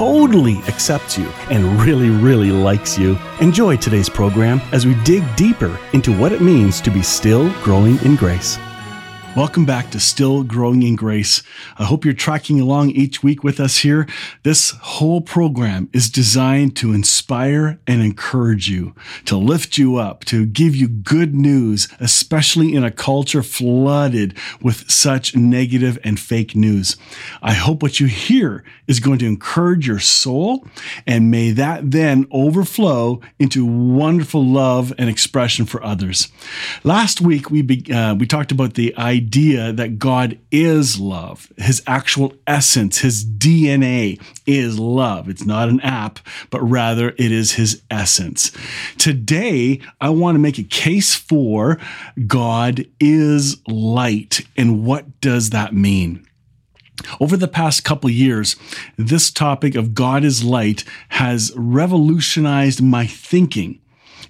totally accepts you, and really, really likes you. Enjoy today's program as we dig deeper into what it means to be still growing in grace. Welcome back to Still Growing in Grace. I hope you're tracking along each week with us here. This whole program is designed to inspire and encourage you, to lift you up, to give you good news, especially in a culture flooded with such negative and fake news. I hope what you hear is going to encourage your soul, and may that then overflow into wonderful love and expression for others. Last week, we, be, uh, we talked about the idea idea that God is love. His actual essence, his DNA is love. It's not an app, but rather it is his essence. Today, I want to make a case for God is light. And what does that mean? Over the past couple years, this topic of God is light has revolutionized my thinking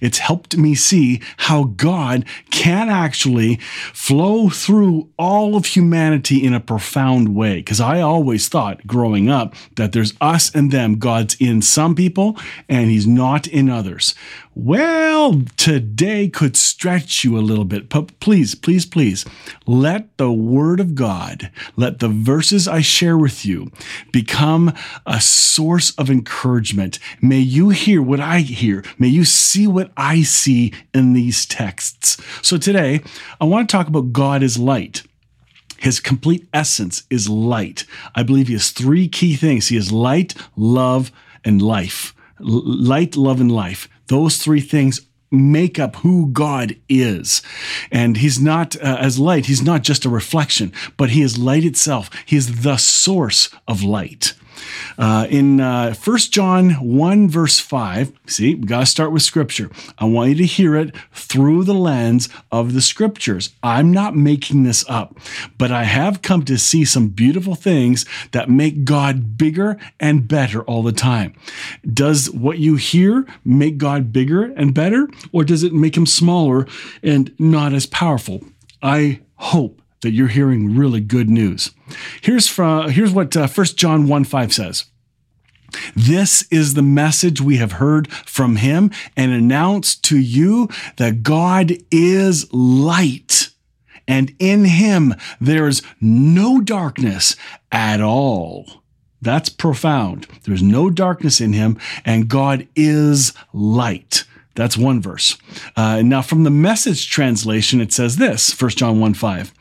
it's helped me see how God can actually flow through all of humanity in a profound way. Because I always thought growing up that there's us and them. God's in some people and he's not in others. Well, today could stretch you a little bit, but please, please, please let the Word of God, let the verses I share with you become a source of encouragement. May you hear what I hear. May you see what I see in these texts. So today, I want to talk about God is light. His complete essence is light. I believe he has three key things. He is light, love, and life. L- light, love, and life. Those three things make up who God is. And he's not uh, as light, he's not just a reflection, but he is light itself. He is the source of light. Uh, in uh, 1 John 1, verse 5, see, we got to start with scripture. I want you to hear it through the lens of the scriptures. I'm not making this up, but I have come to see some beautiful things that make God bigger and better all the time. Does what you hear make God bigger and better, or does it make him smaller and not as powerful? I hope that you're hearing really good news. Here's from here's what uh, 1 John 1 5 says. This is the message we have heard from him and announced to you that God is light, and in him there is no darkness at all. That's profound. There's no darkness in him, and God is light. That's one verse. Uh, now, from the message translation, it says this 1 John 1 5.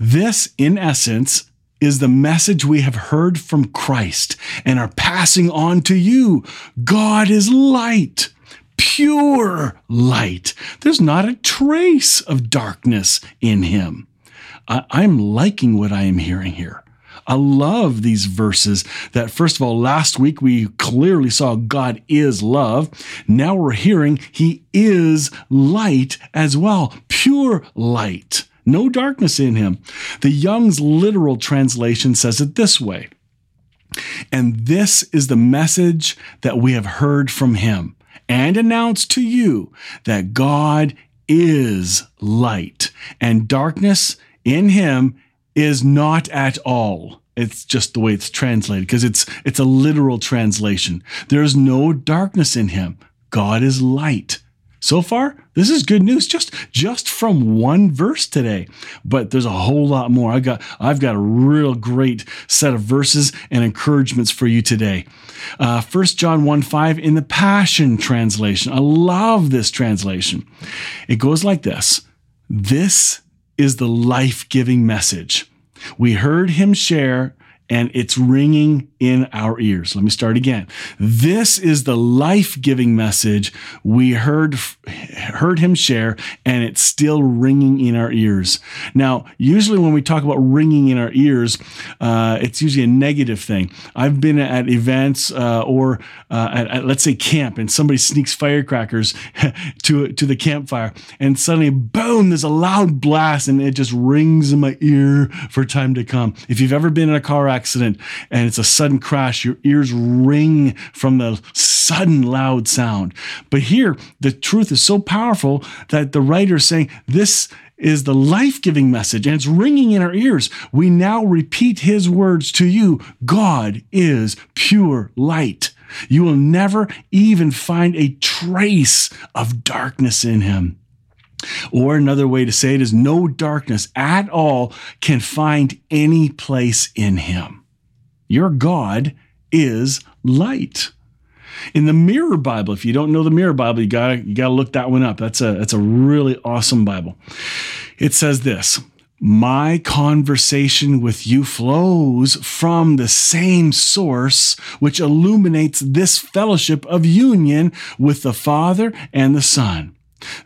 This, in essence, is the message we have heard from Christ and are passing on to you. God is light, pure light. There's not a trace of darkness in him. I- am liking what I am hearing here. I love these verses that, first of all, last week we clearly saw God is love. Now we're hearing he is light as well, pure light no darkness in him. The Young's literal translation says it this way And this is the message that we have heard from him and announced to you that God is light, and darkness in him is not at all. It's just the way it's translated because it's it's a literal translation. There is no darkness in him. God is light. So far, this is good news just just from one verse today. But there's a whole lot more. I got I've got a real great set of verses and encouragements for you today. Uh, 1 John 1 5 in the Passion Translation. I love this translation. It goes like this This is the life giving message. We heard him share and it's ringing in our ears. Let me start again. This is the life-giving message we heard heard him share and it's still ringing in our ears. Now, usually when we talk about ringing in our ears, uh, it's usually a negative thing. I've been at events uh, or uh, at, at, let's say camp and somebody sneaks firecrackers to to the campfire and suddenly boom there's a loud blast and it just rings in my ear for time to come. If you've ever been in a car accident and it's a sudden crash, your ears ring from the sudden loud sound. But here, the truth is so powerful that the writer is saying this is the life giving message and it's ringing in our ears. We now repeat his words to you God is pure light. You will never even find a trace of darkness in him. Or another way to say it is no darkness at all can find any place in him. Your God is light. In the Mirror Bible, if you don't know the Mirror Bible, you gotta you gotta look that one up. That's a that's a really awesome Bible. It says this: my conversation with you flows from the same source which illuminates this fellowship of union with the Father and the Son.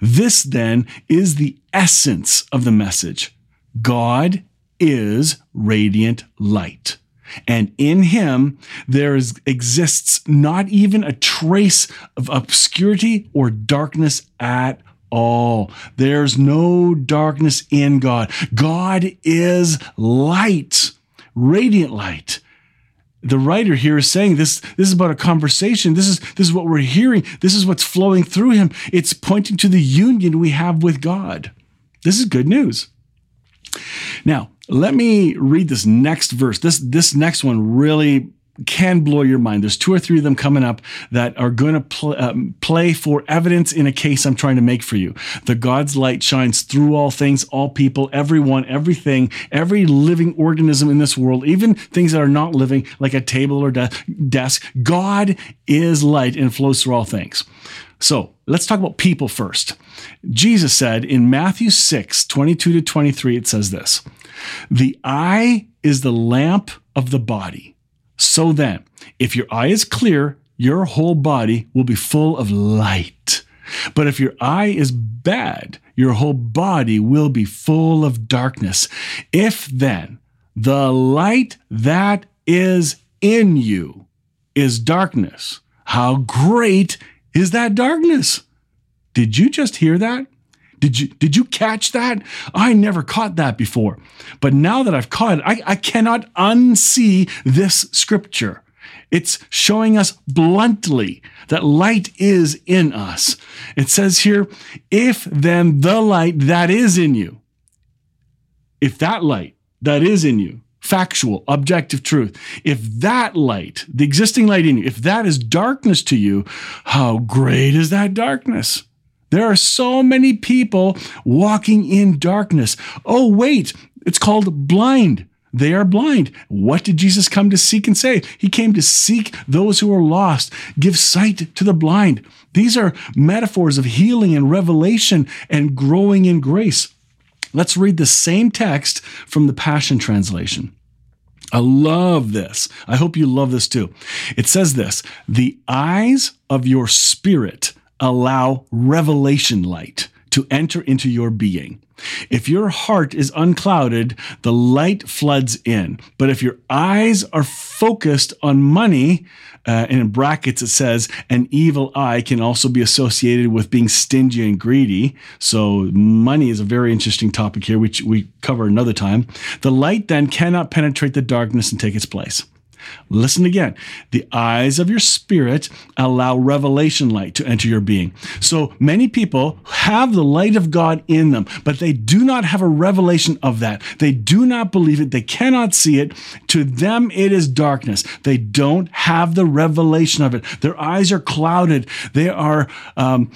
This then is the essence of the message. God is radiant light. And in him, there is, exists not even a trace of obscurity or darkness at all. There's no darkness in God. God is light, radiant light the writer here is saying this this is about a conversation. This is this is what we're hearing. This is what's flowing through him. It's pointing to the union we have with god. This is good news. Now let me read this next verse. This this next one really can blow your mind. There's two or three of them coming up that are going to pl- um, play for evidence in a case I'm trying to make for you. The God's light shines through all things, all people, everyone, everything, every living organism in this world, even things that are not living, like a table or de- desk. God is light and flows through all things. So let's talk about people first. Jesus said in Matthew 6, 22 to 23, it says this The eye is the lamp of the body. So then, if your eye is clear, your whole body will be full of light. But if your eye is bad, your whole body will be full of darkness. If then the light that is in you is darkness, how great is that darkness? Did you just hear that? Did you did you catch that? I never caught that before. But now that I've caught it, I, I cannot unsee this scripture. It's showing us bluntly that light is in us. It says here, if then the light that is in you, if that light that is in you, factual, objective truth, if that light, the existing light in you, if that is darkness to you, how great is that darkness? There are so many people walking in darkness. Oh, wait, it's called blind. They are blind. What did Jesus come to seek and save? He came to seek those who are lost, give sight to the blind. These are metaphors of healing and revelation and growing in grace. Let's read the same text from the Passion Translation. I love this. I hope you love this too. It says this The eyes of your spirit allow revelation light to enter into your being. If your heart is unclouded, the light floods in. But if your eyes are focused on money, uh, and in brackets it says, an evil eye can also be associated with being stingy and greedy. So, money is a very interesting topic here, which we cover another time. The light then cannot penetrate the darkness and take its place. Listen again. The eyes of your spirit allow revelation light to enter your being. So many people have the light of God in them, but they do not have a revelation of that. They do not believe it. They cannot see it. To them, it is darkness. They don't have the revelation of it. Their eyes are clouded. They are um,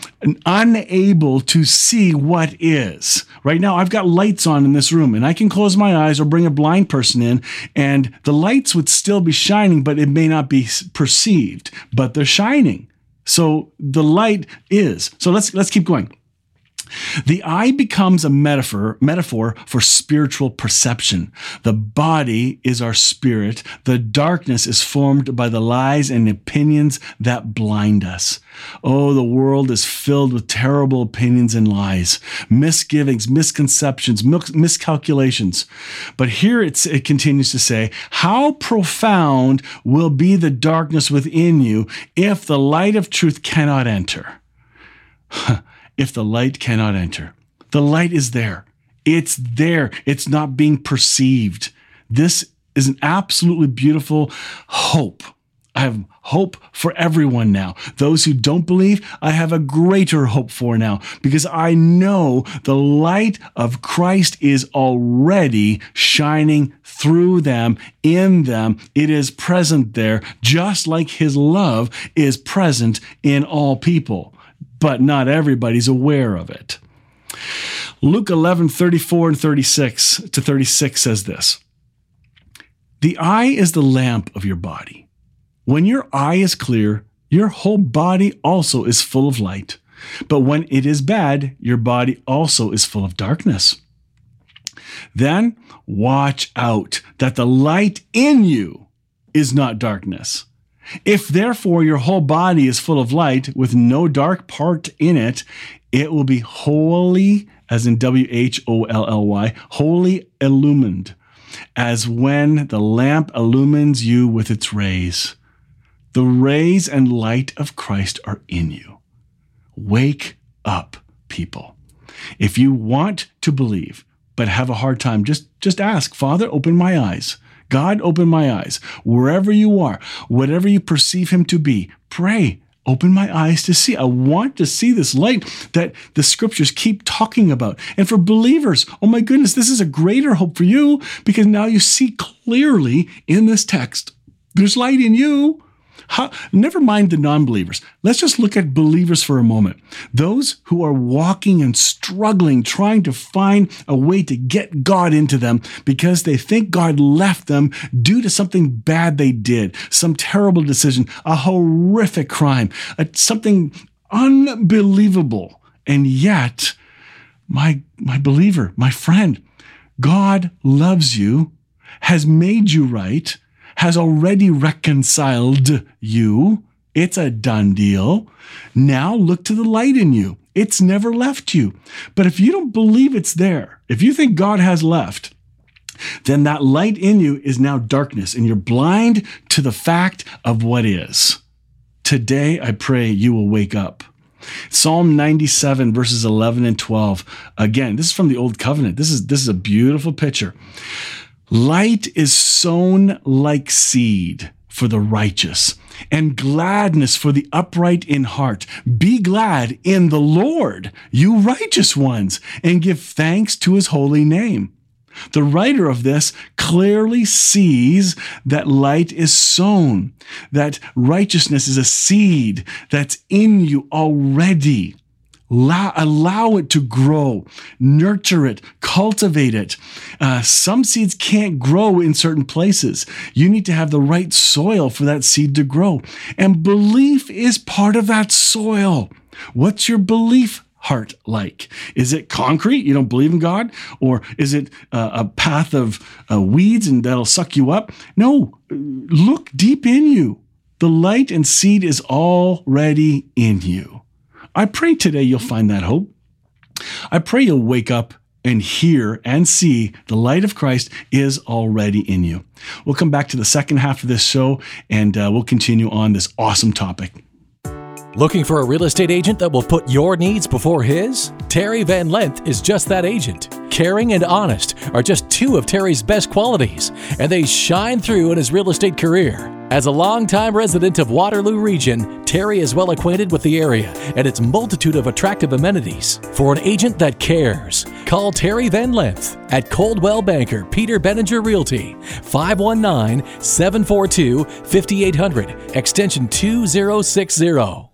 unable to see what is. Right now, I've got lights on in this room, and I can close my eyes or bring a blind person in, and the lights would still be shining, but it may not be perceived, but they're shining. So the light is. So let's let's keep going. The eye becomes a metaphor, metaphor for spiritual perception. The body is our spirit. The darkness is formed by the lies and opinions that blind us. Oh, the world is filled with terrible opinions and lies, misgivings, misconceptions, miscalculations. But here it continues to say, How profound will be the darkness within you if the light of truth cannot enter? if the light cannot enter. The light is there. It's there. It's not being perceived. This is an absolutely beautiful hope. I have hope for everyone now. Those who don't believe, I have a greater hope for now because I know the light of Christ is already shining through them, in them. It is present there, just like his love is present in all people but not everybody's aware of it. Luke 11, 34 and 36 to 36 says this The eye is the lamp of your body. When your eye is clear, your whole body also is full of light. But when it is bad, your body also is full of darkness. Then watch out that the light in you is not darkness. If therefore your whole body is full of light with no dark part in it, it will be wholly, as in W H O L L Y, wholly illumined, as when the lamp illumines you with its rays. The rays and light of Christ are in you. Wake up, people. If you want to believe, but have a hard time, just, just ask, Father, open my eyes. God, open my eyes. Wherever you are, whatever you perceive him to be, pray. Open my eyes to see. I want to see this light that the scriptures keep talking about. And for believers, oh my goodness, this is a greater hope for you because now you see clearly in this text there's light in you. How, never mind the non believers. Let's just look at believers for a moment. Those who are walking and struggling, trying to find a way to get God into them because they think God left them due to something bad they did, some terrible decision, a horrific crime, a, something unbelievable. And yet, my, my believer, my friend, God loves you, has made you right has already reconciled you. It's a done deal. Now look to the light in you. It's never left you. But if you don't believe it's there, if you think God has left, then that light in you is now darkness and you're blind to the fact of what is. Today, I pray you will wake up. Psalm 97 verses 11 and 12. Again, this is from the old covenant. This is this is a beautiful picture. Light is sown like seed for the righteous, and gladness for the upright in heart. Be glad in the Lord, you righteous ones, and give thanks to his holy name. The writer of this clearly sees that light is sown, that righteousness is a seed that's in you already. Allow, allow it to grow, nurture it, cultivate it. Uh, some seeds can't grow in certain places. You need to have the right soil for that seed to grow. And belief is part of that soil. What's your belief heart like? Is it concrete? You don't believe in God? Or is it uh, a path of uh, weeds and that'll suck you up? No, look deep in you. The light and seed is already in you. I pray today you'll find that hope. I pray you'll wake up and hear and see the light of Christ is already in you. We'll come back to the second half of this show and uh, we'll continue on this awesome topic. Looking for a real estate agent that will put your needs before his? Terry Van Lent is just that agent. Caring and honest are just two of Terry's best qualities, and they shine through in his real estate career. As a longtime resident of Waterloo region, Terry is well acquainted with the area and its multitude of attractive amenities. For an agent that cares, call Terry Van Lent at Coldwell Banker Peter Benninger Realty, 519 742 5800, extension 2060.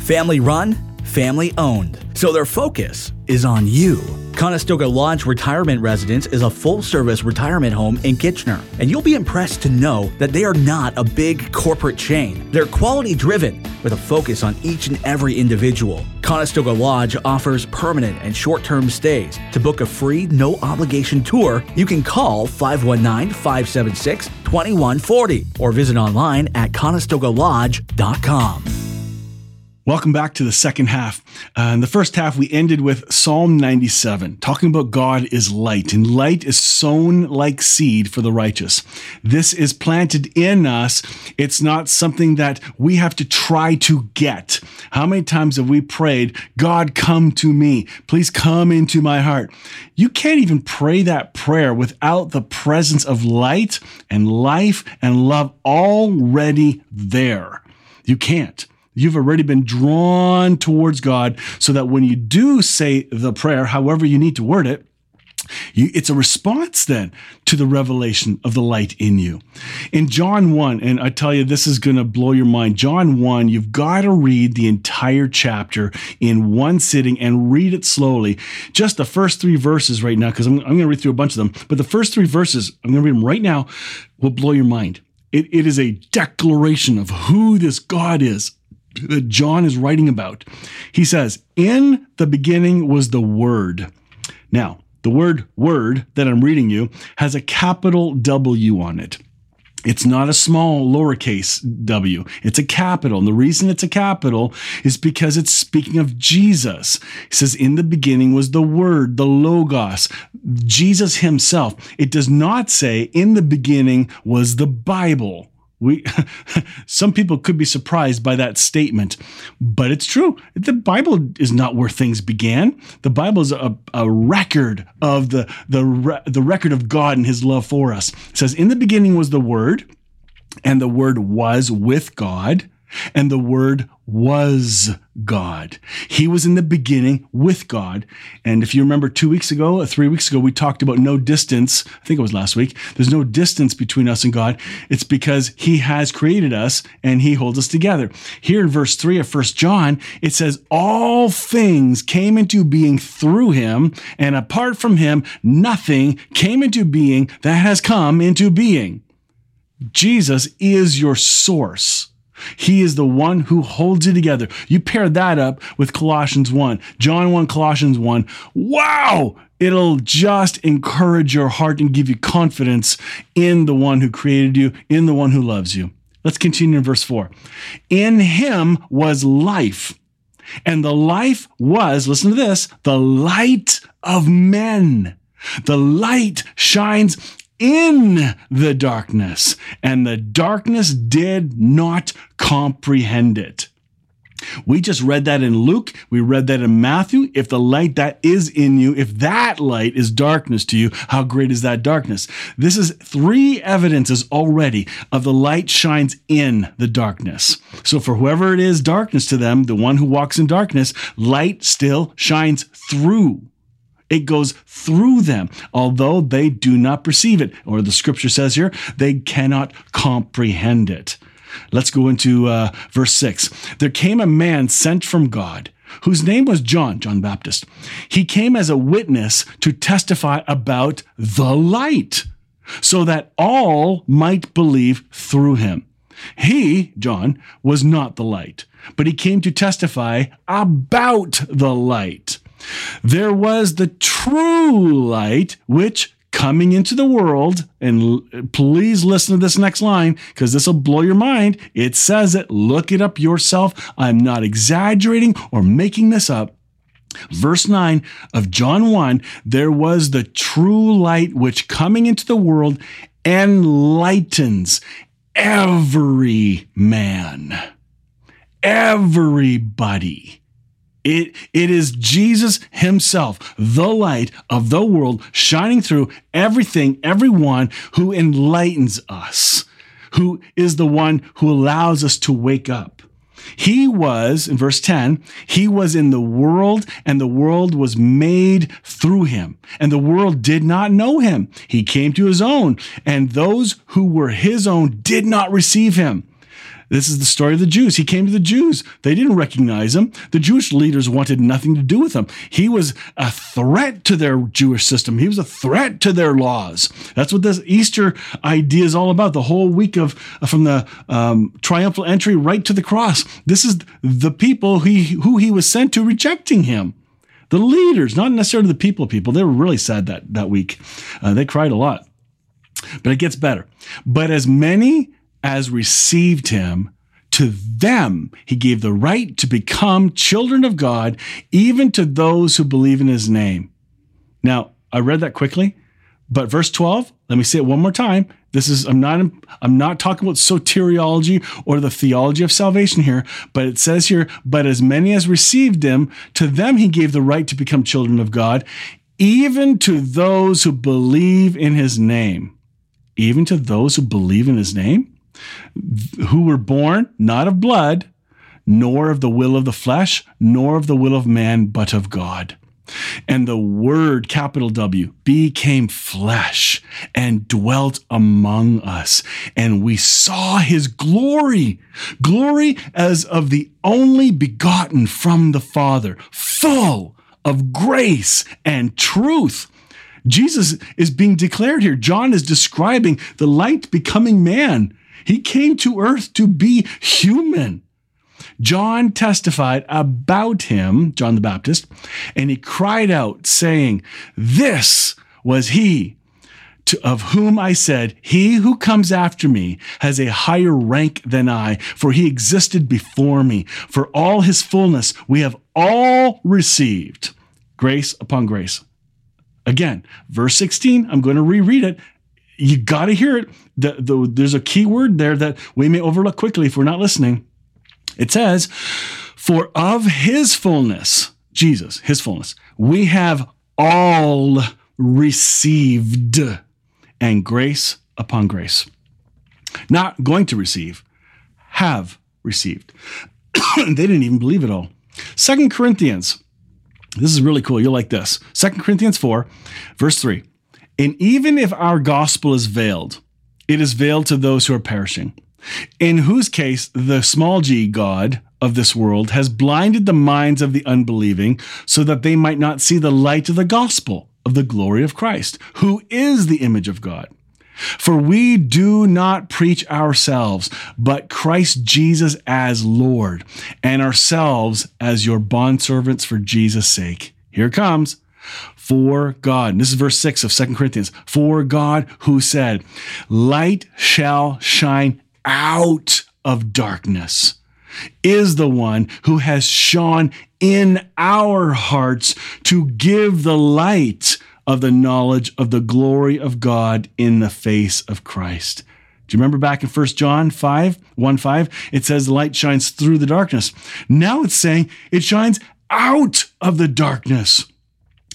Family run, family owned. So their focus is on you. Conestoga Lodge Retirement Residence is a full service retirement home in Kitchener, and you'll be impressed to know that they are not a big corporate chain. They're quality driven with a focus on each and every individual. Conestoga Lodge offers permanent and short term stays. To book a free, no obligation tour, you can call 519 576 2140 or visit online at conestogalodge.com. Welcome back to the second half. Uh, in the first half, we ended with Psalm 97, talking about God is light, and light is sown like seed for the righteous. This is planted in us. It's not something that we have to try to get. How many times have we prayed, God, come to me? Please come into my heart. You can't even pray that prayer without the presence of light and life and love already there. You can't. You've already been drawn towards God so that when you do say the prayer, however you need to word it, you, it's a response then to the revelation of the light in you. In John 1, and I tell you, this is going to blow your mind. John 1, you've got to read the entire chapter in one sitting and read it slowly. Just the first three verses right now, because I'm, I'm going to read through a bunch of them, but the first three verses, I'm going to read them right now, will blow your mind. It, it is a declaration of who this God is that John is writing about. He says, In the beginning was the Word. Now, the word word that I'm reading you has a capital W on it. It's not a small lowercase w. It's a capital. And the reason it's a capital is because it's speaking of Jesus. He says, In the beginning was the Word, the Logos, Jesus Himself. It does not say, In the beginning was the Bible. We, some people could be surprised by that statement, but it's true. The Bible is not where things began. The Bible is a, a record of the, the, the record of God and his love for us. It says, In the beginning was the Word, and the Word was with God, and the Word was God. He was in the beginning with God. And if you remember two weeks ago, uh, three weeks ago, we talked about no distance. I think it was last week. There's no distance between us and God. It's because He has created us and He holds us together. Here in verse 3 of First John, it says, All things came into being through Him, and apart from Him, nothing came into being that has come into being. Jesus is your source. He is the one who holds you together. You pair that up with Colossians 1, John 1, Colossians 1. Wow! It'll just encourage your heart and give you confidence in the one who created you, in the one who loves you. Let's continue in verse 4. In him was life, and the life was, listen to this, the light of men. The light shines in the darkness, and the darkness did not comprehend it. We just read that in Luke. We read that in Matthew. If the light that is in you, if that light is darkness to you, how great is that darkness? This is three evidences already of the light shines in the darkness. So for whoever it is darkness to them, the one who walks in darkness, light still shines through it goes through them, although they do not perceive it, or the scripture says here, they cannot comprehend it. Let's go into uh, verse 6. There came a man sent from God whose name was John, John Baptist. He came as a witness to testify about the light, so that all might believe through him. He, John, was not the light, but he came to testify about the light. There was the true light, which coming into the world, and please listen to this next line because this will blow your mind. It says it. Look it up yourself. I'm not exaggerating or making this up. Verse 9 of John 1 there was the true light which coming into the world enlightens every man, everybody. It, it is Jesus himself, the light of the world, shining through everything, everyone who enlightens us, who is the one who allows us to wake up. He was, in verse 10, he was in the world and the world was made through him and the world did not know him. He came to his own and those who were his own did not receive him. This is the story of the Jews. He came to the Jews. They didn't recognize him. The Jewish leaders wanted nothing to do with him. He was a threat to their Jewish system. He was a threat to their laws. That's what this Easter idea is all about. The whole week of from the um, triumphal entry right to the cross. This is the people he, who he was sent to rejecting him. The leaders, not necessarily the people. People they were really sad that that week. Uh, they cried a lot. But it gets better. But as many as received him, to them he gave the right to become children of God, even to those who believe in his name. Now, I read that quickly, but verse 12, let me say it one more time. This is I'm not I'm not talking about soteriology or the theology of salvation here, but it says here, but as many as received him, to them he gave the right to become children of God, even to those who believe in his name. Even to those who believe in his name? Who were born not of blood, nor of the will of the flesh, nor of the will of man, but of God. And the Word, capital W, became flesh and dwelt among us. And we saw his glory, glory as of the only begotten from the Father, full of grace and truth. Jesus is being declared here. John is describing the light becoming man he came to earth to be human. John testified about him, John the Baptist, and he cried out, saying, This was he to, of whom I said, He who comes after me has a higher rank than I, for he existed before me. For all his fullness we have all received grace upon grace. Again, verse 16, I'm going to reread it you got to hear it. The, the, there's a key word there that we may overlook quickly if we're not listening. It says, For of his fullness, Jesus, his fullness, we have all received, and grace upon grace. Not going to receive, have received. they didn't even believe it all. Second Corinthians, this is really cool. You'll like this. Second Corinthians 4, verse 3. And even if our gospel is veiled, it is veiled to those who are perishing, in whose case the small g God of this world has blinded the minds of the unbelieving so that they might not see the light of the gospel of the glory of Christ, who is the image of God. For we do not preach ourselves, but Christ Jesus as Lord, and ourselves as your bondservants for Jesus' sake. Here comes for God, and this is verse 6 of Second Corinthians, for God who said, Light shall shine out of darkness, is the one who has shone in our hearts to give the light of the knowledge of the glory of God in the face of Christ. Do you remember back in 1 John 5, 1 5? It says the light shines through the darkness. Now it's saying it shines out of the darkness.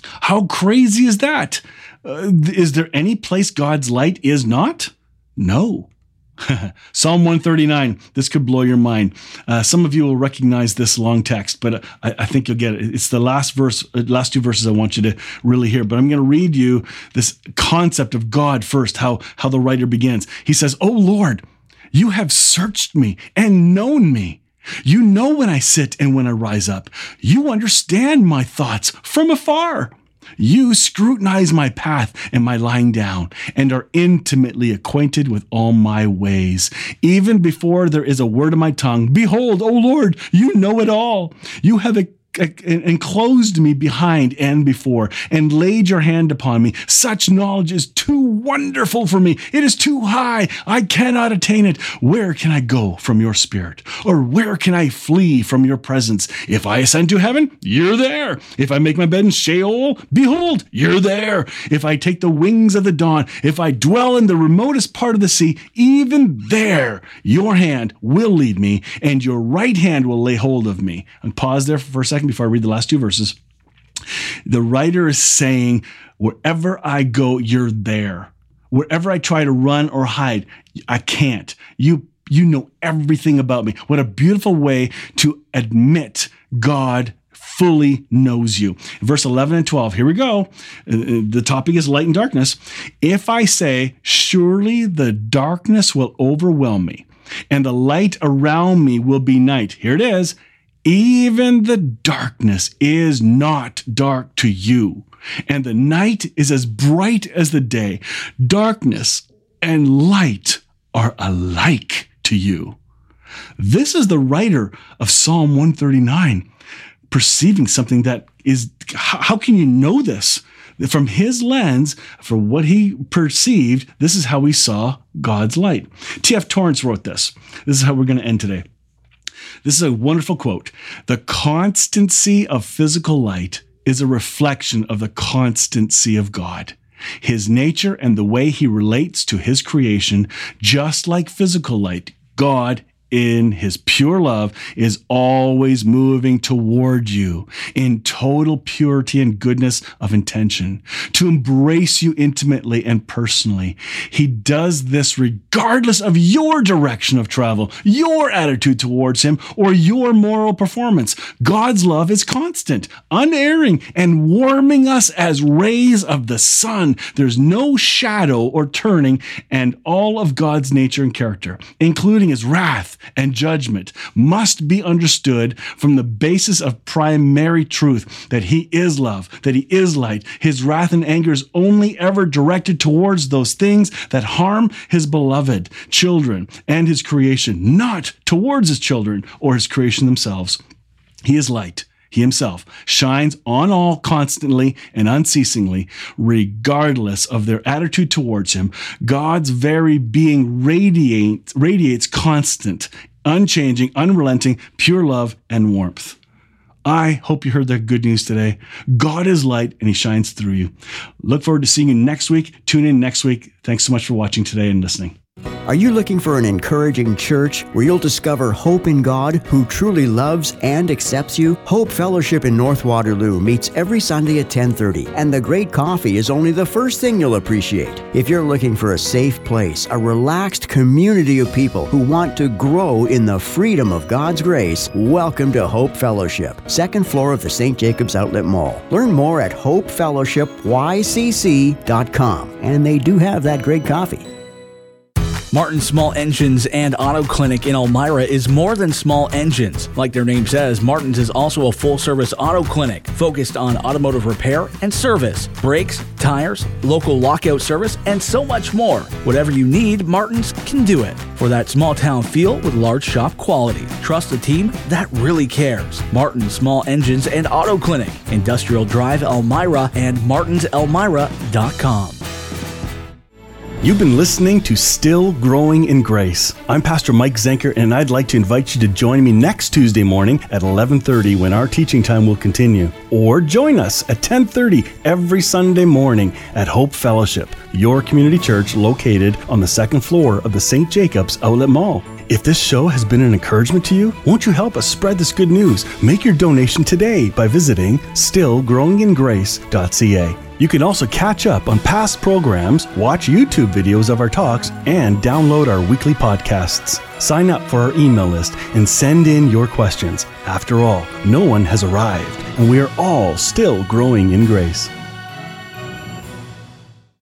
How crazy is that? Uh, is there any place God's light is not? No. Psalm 139. This could blow your mind. Uh, some of you will recognize this long text, but I, I, think you'll get it. It's the last verse, uh, last two verses I want you to really hear. But I'm going to read you this concept of God first. How how the writer begins. He says, "Oh Lord, you have searched me and known me." You know when I sit and when I rise up. You understand my thoughts from afar. You scrutinize my path and my lying down, and are intimately acquainted with all my ways. Even before there is a word of my tongue, behold, O Lord, you know it all. You have enclosed me behind and before and laid your hand upon me. Such knowledge is too wonderful for me. It is too high. I cannot attain it. Where can I go from your spirit? Or where can I flee from your presence? If I ascend to heaven, you're there. If I make my bed in Sheol, behold, you're there. If I take the wings of the dawn, if I dwell in the remotest part of the sea, even there your hand will lead me and your right hand will lay hold of me. And pause there for a second before I read the last two verses. The writer is saying, wherever I go, you're there. Wherever I try to run or hide, I can't. You you know everything about me. What a beautiful way to admit God fully knows you. Verse 11 and 12, here we go. Uh, uh, the topic is light and darkness. If I say, surely the darkness will overwhelm me, and the light around me will be night. Here it is. Even the darkness is not dark to you, and the night is as bright as the day. Darkness and light are alike to you. This is the writer of Psalm 139 perceiving something that is, how can you know this? From his lens, for what he perceived, this is how he saw God's light. T.F. Torrance wrote this. This is how we're going to end today. This is a wonderful quote. The constancy of physical light is a reflection of the constancy of God. His nature and the way he relates to his creation, just like physical light, God in his pure love is always moving toward you in total purity and goodness of intention to embrace you intimately and personally. He does this regardless of your direction of travel, your attitude towards him, or your moral performance. God's love is constant, unerring, and warming us as rays of the sun. There's no shadow or turning, and all of God's nature and character, including his wrath and judgment must be understood from the basis of primary truth that he is love, that he is light. His wrath and anger is only ever directed towards those things that harm his beloved children and his creation, not towards his children or his creation themselves. He is light. He himself shines on all constantly and unceasingly, regardless of their attitude towards him. God's very being radiate, radiates constant, unchanging, unrelenting, pure love and warmth. I hope you heard that good news today. God is light and he shines through you. Look forward to seeing you next week. Tune in next week. Thanks so much for watching today and listening. Are you looking for an encouraging church where you'll discover hope in God who truly loves and accepts you? Hope Fellowship in North Waterloo meets every Sunday at 10:30, and the great coffee is only the first thing you'll appreciate. If you're looking for a safe place, a relaxed community of people who want to grow in the freedom of God's grace, welcome to Hope Fellowship, second floor of the St. Jacobs Outlet Mall. Learn more at hopefellowshipycc.com, and they do have that great coffee. Martin Small Engines and Auto Clinic in Elmira is more than small engines. Like their name says, Martin's is also a full service auto clinic focused on automotive repair and service, brakes, tires, local lockout service, and so much more. Whatever you need, Martin's can do it. For that small town feel with large shop quality. Trust a team that really cares. Martin Small Engines and Auto Clinic, Industrial Drive Elmira, and martinselmira.com. You've been listening to Still Growing in Grace. I'm Pastor Mike Zenker and I'd like to invite you to join me next Tuesday morning at 11:30 when our teaching time will continue. Or join us at 10:30 every Sunday morning at Hope Fellowship, your community church located on the second floor of the St. Jacobs Outlet Mall. If this show has been an encouragement to you, won't you help us spread this good news? Make your donation today by visiting stillgrowingingrace.ca. You can also catch up on past programs, watch YouTube videos of our talks, and download our weekly podcasts. Sign up for our email list and send in your questions. After all, no one has arrived, and we are all still growing in grace.